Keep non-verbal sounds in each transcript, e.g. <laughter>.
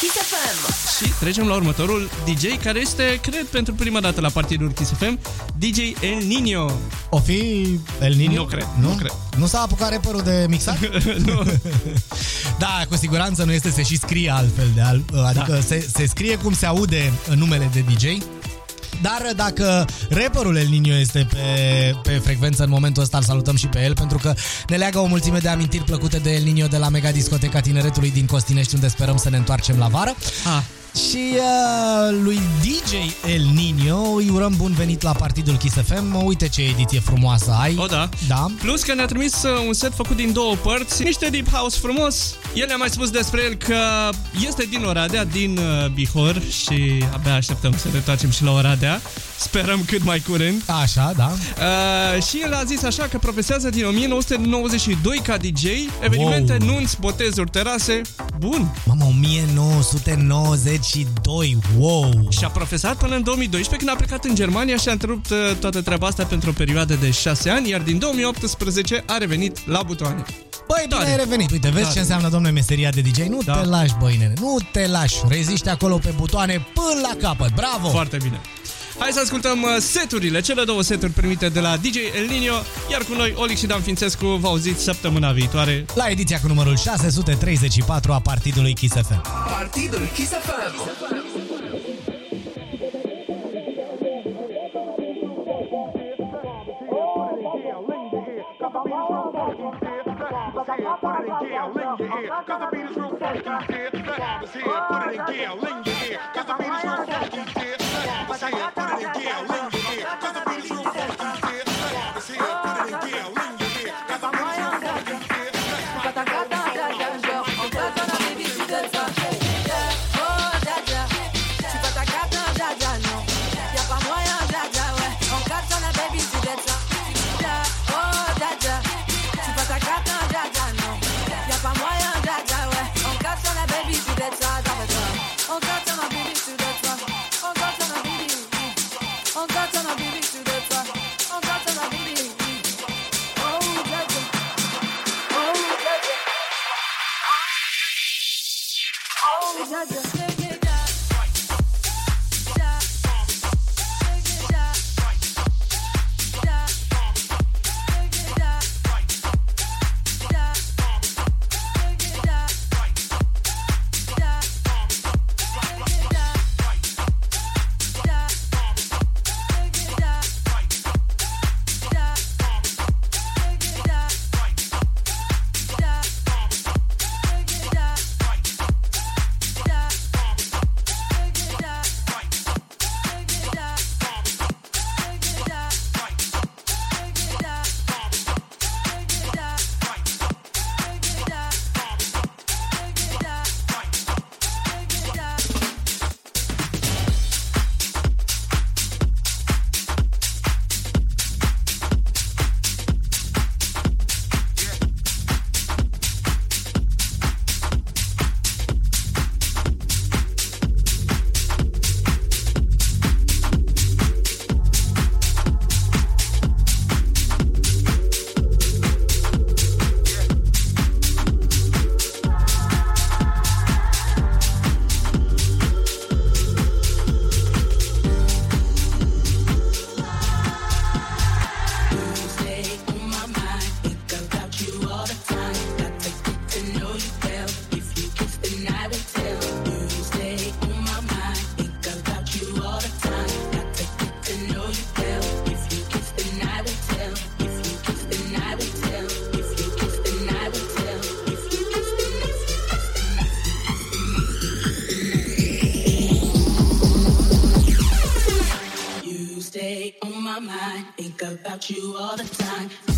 Kiss FM. Și trecem la următorul DJ care este, cred, pentru prima dată la partidul Kiss FM, DJ El Nino. O fi El Nino? Nu cred, Nu, nu cred. Nu s-a apucat rapperul de mixat? <laughs> nu. <laughs> da, cu siguranță nu este, se și scrie altfel de alt, adică da. se, se scrie cum se aude în numele de DJ. Dar dacă rapperul El Nino este pe, pe frecvență în momentul ăsta, îl salutăm și pe el, pentru că ne leagă o mulțime de amintiri plăcute de El Nino de la mega discoteca tineretului din Costinești, unde sperăm să ne întoarcem la vară. Ah. Și uh, lui DJ El Nino îi urăm bun venit la partidul Kiss FM. Uite ce ediție frumoasă ai. O, da. Da. Plus că ne-a trimis uh, un set făcut din două părți, niște deep house frumos. El ne-a mai spus despre el că este din Oradea, din uh, Bihor și abia așteptăm să ne întoarcem și la Oradea. Sperăm cât mai curând. Așa, da. Uh, și el a zis așa că profesează din 1992 ca DJ, evenimente, Wow. nunți, botezuri, terase. Bun. Mamă, 1992, wow! Și a profesat până în 2012 când a plecat în Germania și a întrerupt uh, toată treaba asta pentru o perioadă de 6 ani, iar din 2018 a revenit la butoane. Băi, bine ai revenit. Uite, vezi Tare. ce înseamnă, domnule, meseria de DJ? Nu Da. te lași, băi, nene. Nu te lași. Reziști acolo pe butoane până la capăt. Bravo! Foarte bine. Hai să ascultăm uh, seturile, cele două seturi primite de la DJ El Nino, iar cu noi Olic și Dan Fințescu vă auziți săptămâna viitoare. La ediția cu numărul 634 a partidului Kiss FM. Partidul Kiss FM. here, put it in gear, lean your ear. Cause the beat is real funky, dear. The bomb is here, put it in gear, lean your ear. Cause the beat is real funky, dear. About you all the time.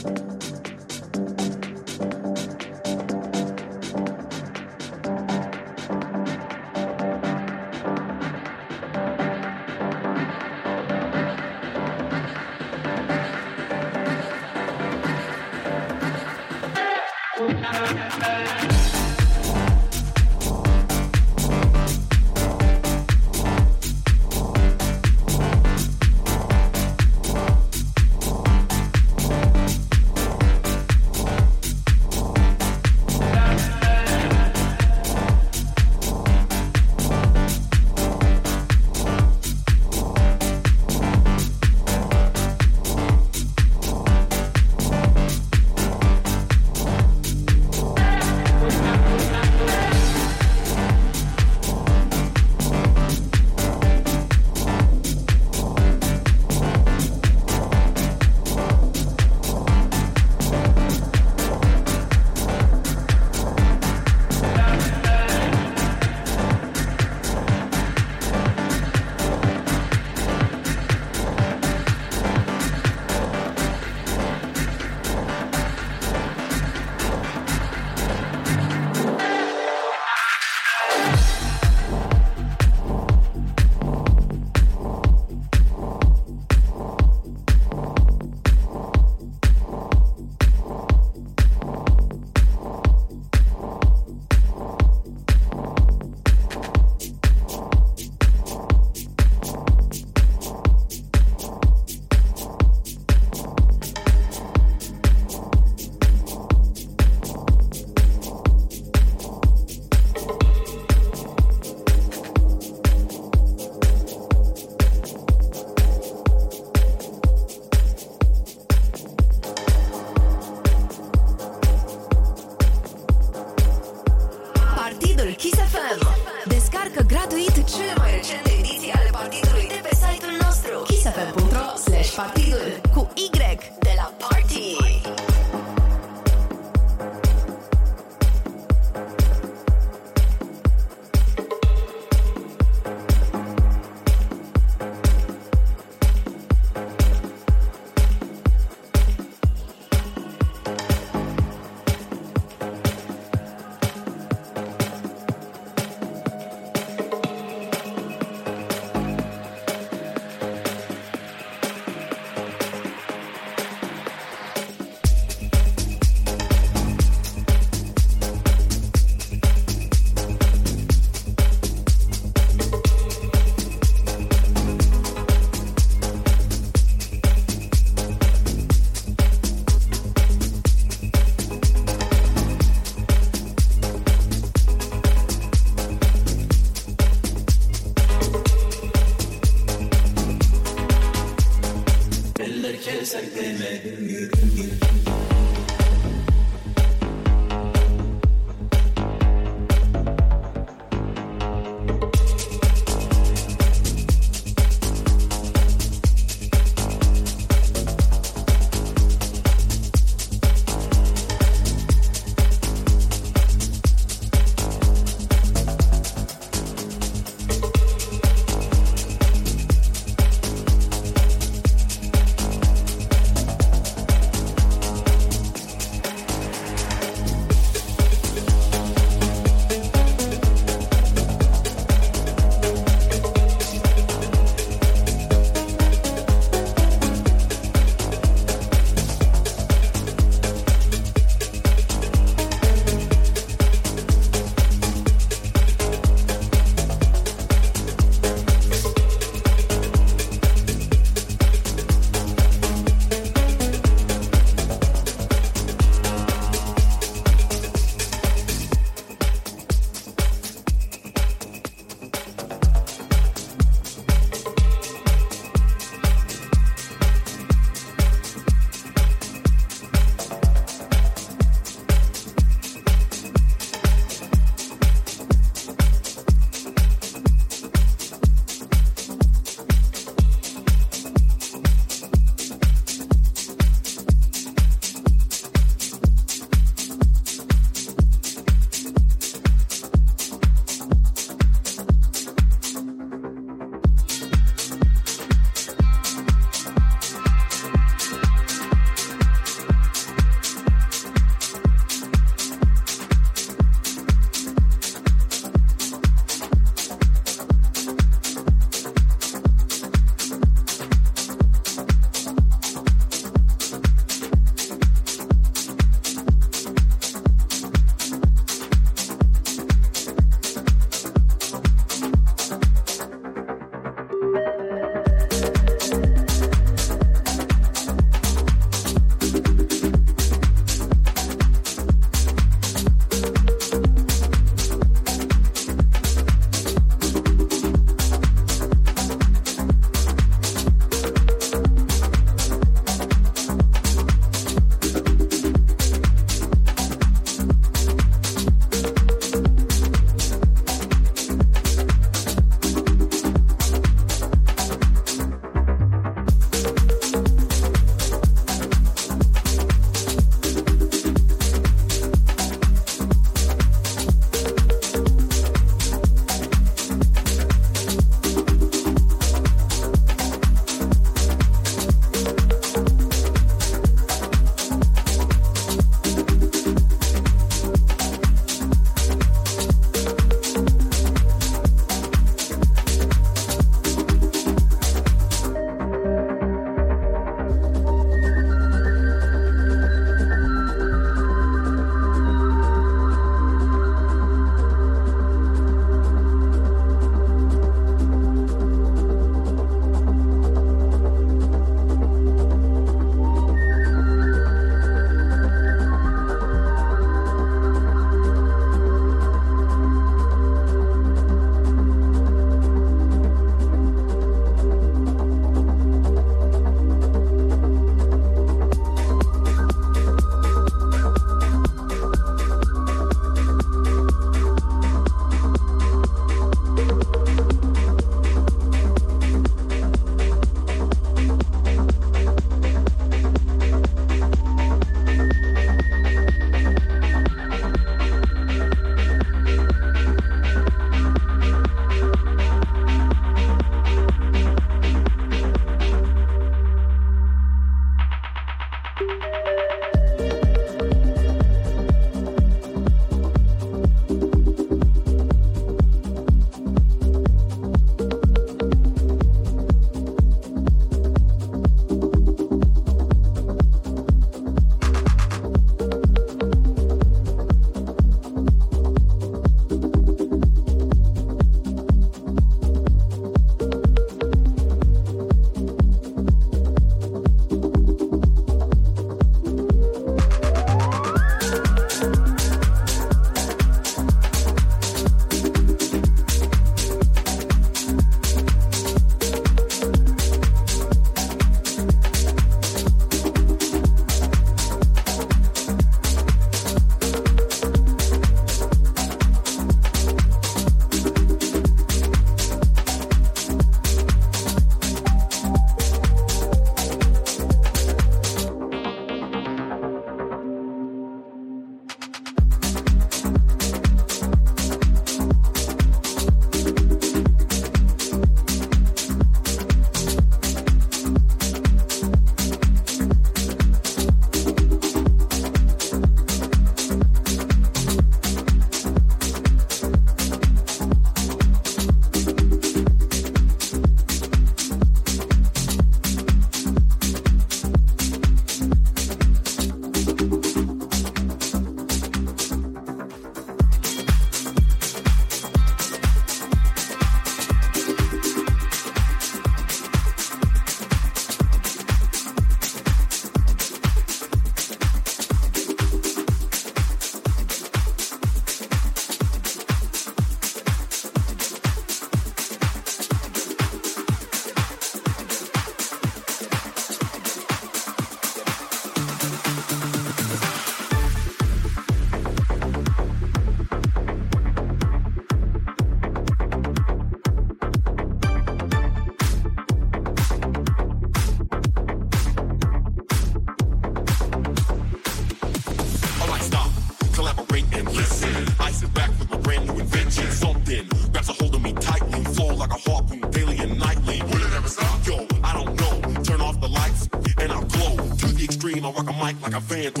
like a fan.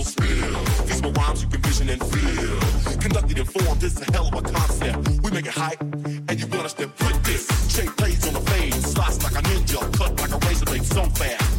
musical spill. These my rhymes you can vision and feel. Conducted in form, this is a hell of a concept. We make it hype, and you want us to put this. Shape plays on the fade, slice like a ninja, cut like a razor blade so fast.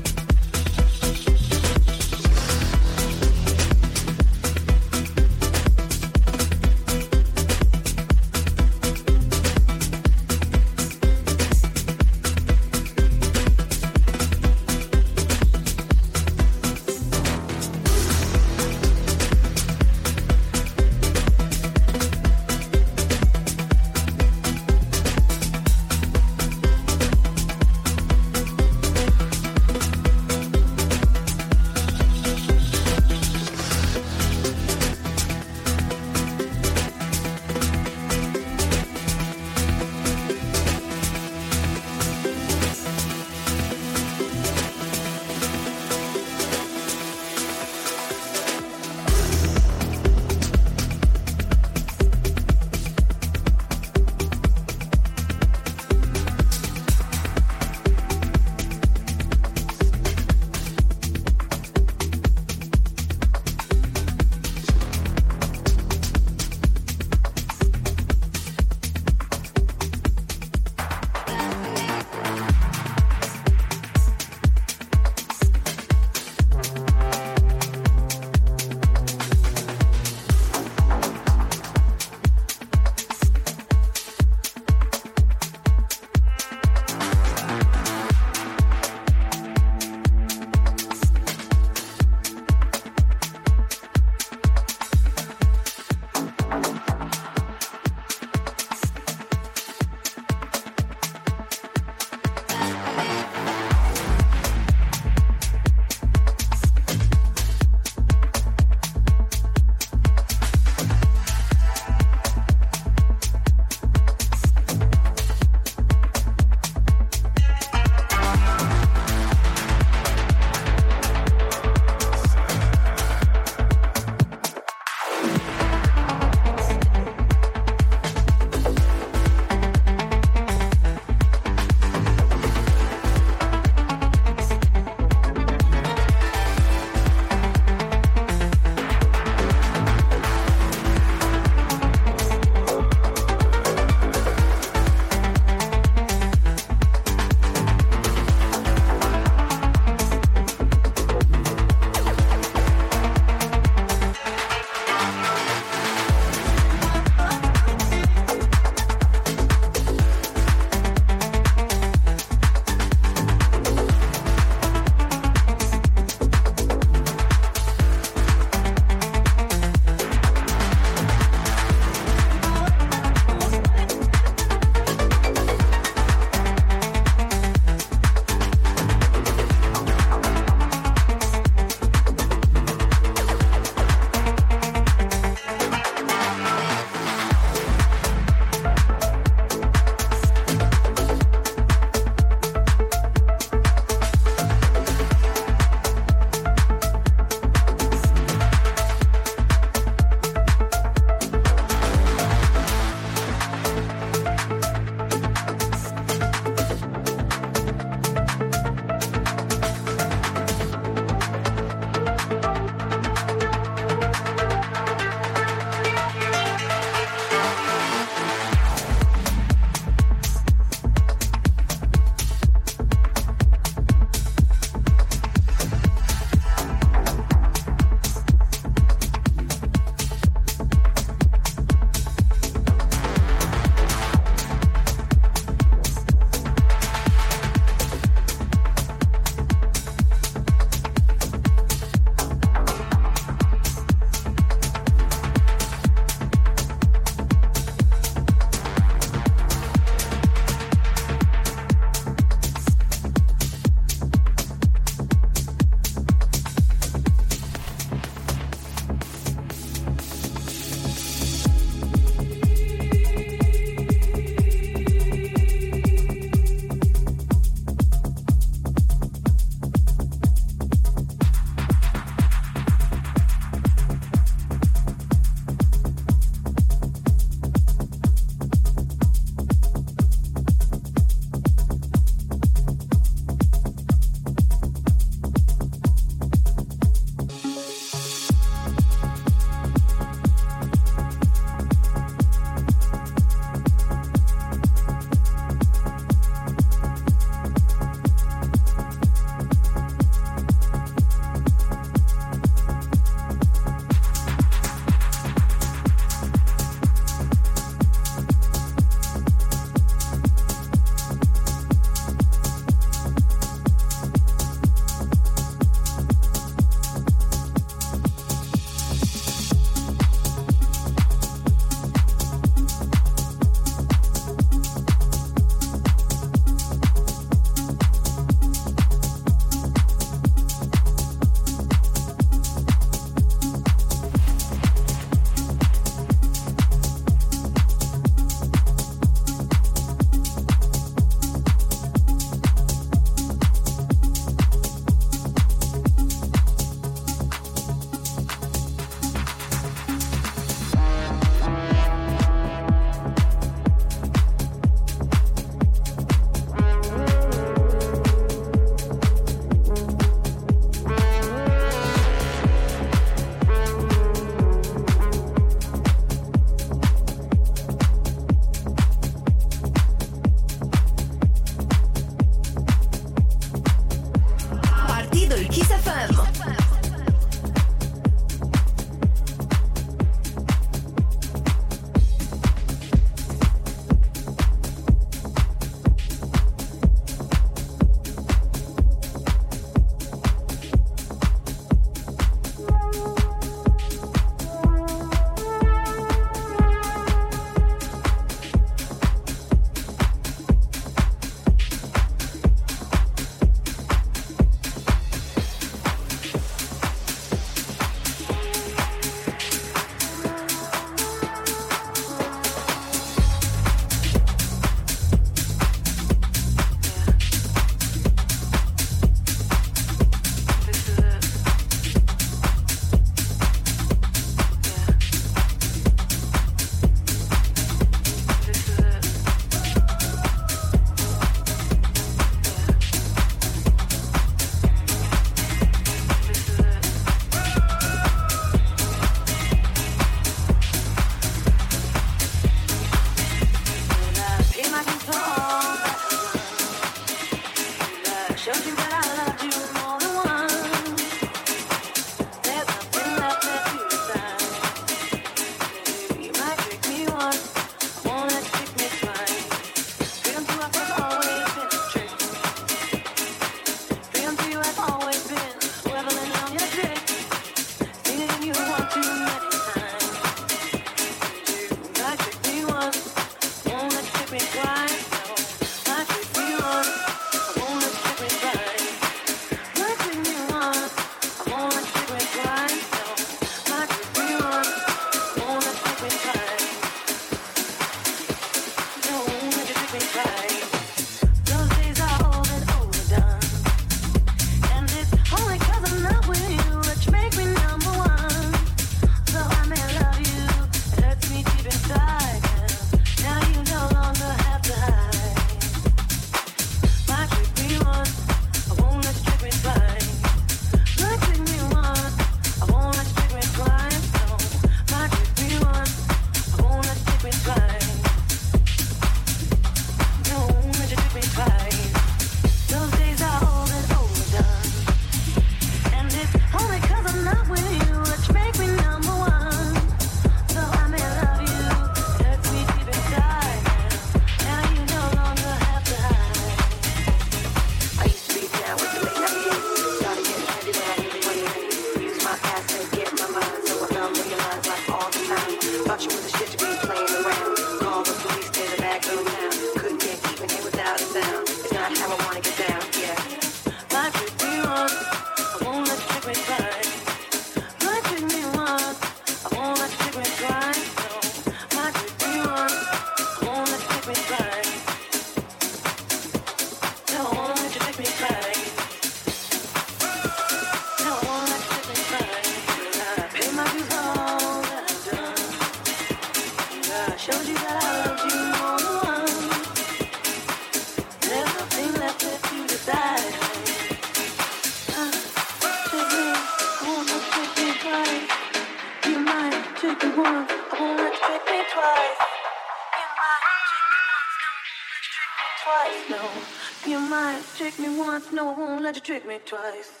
me twice.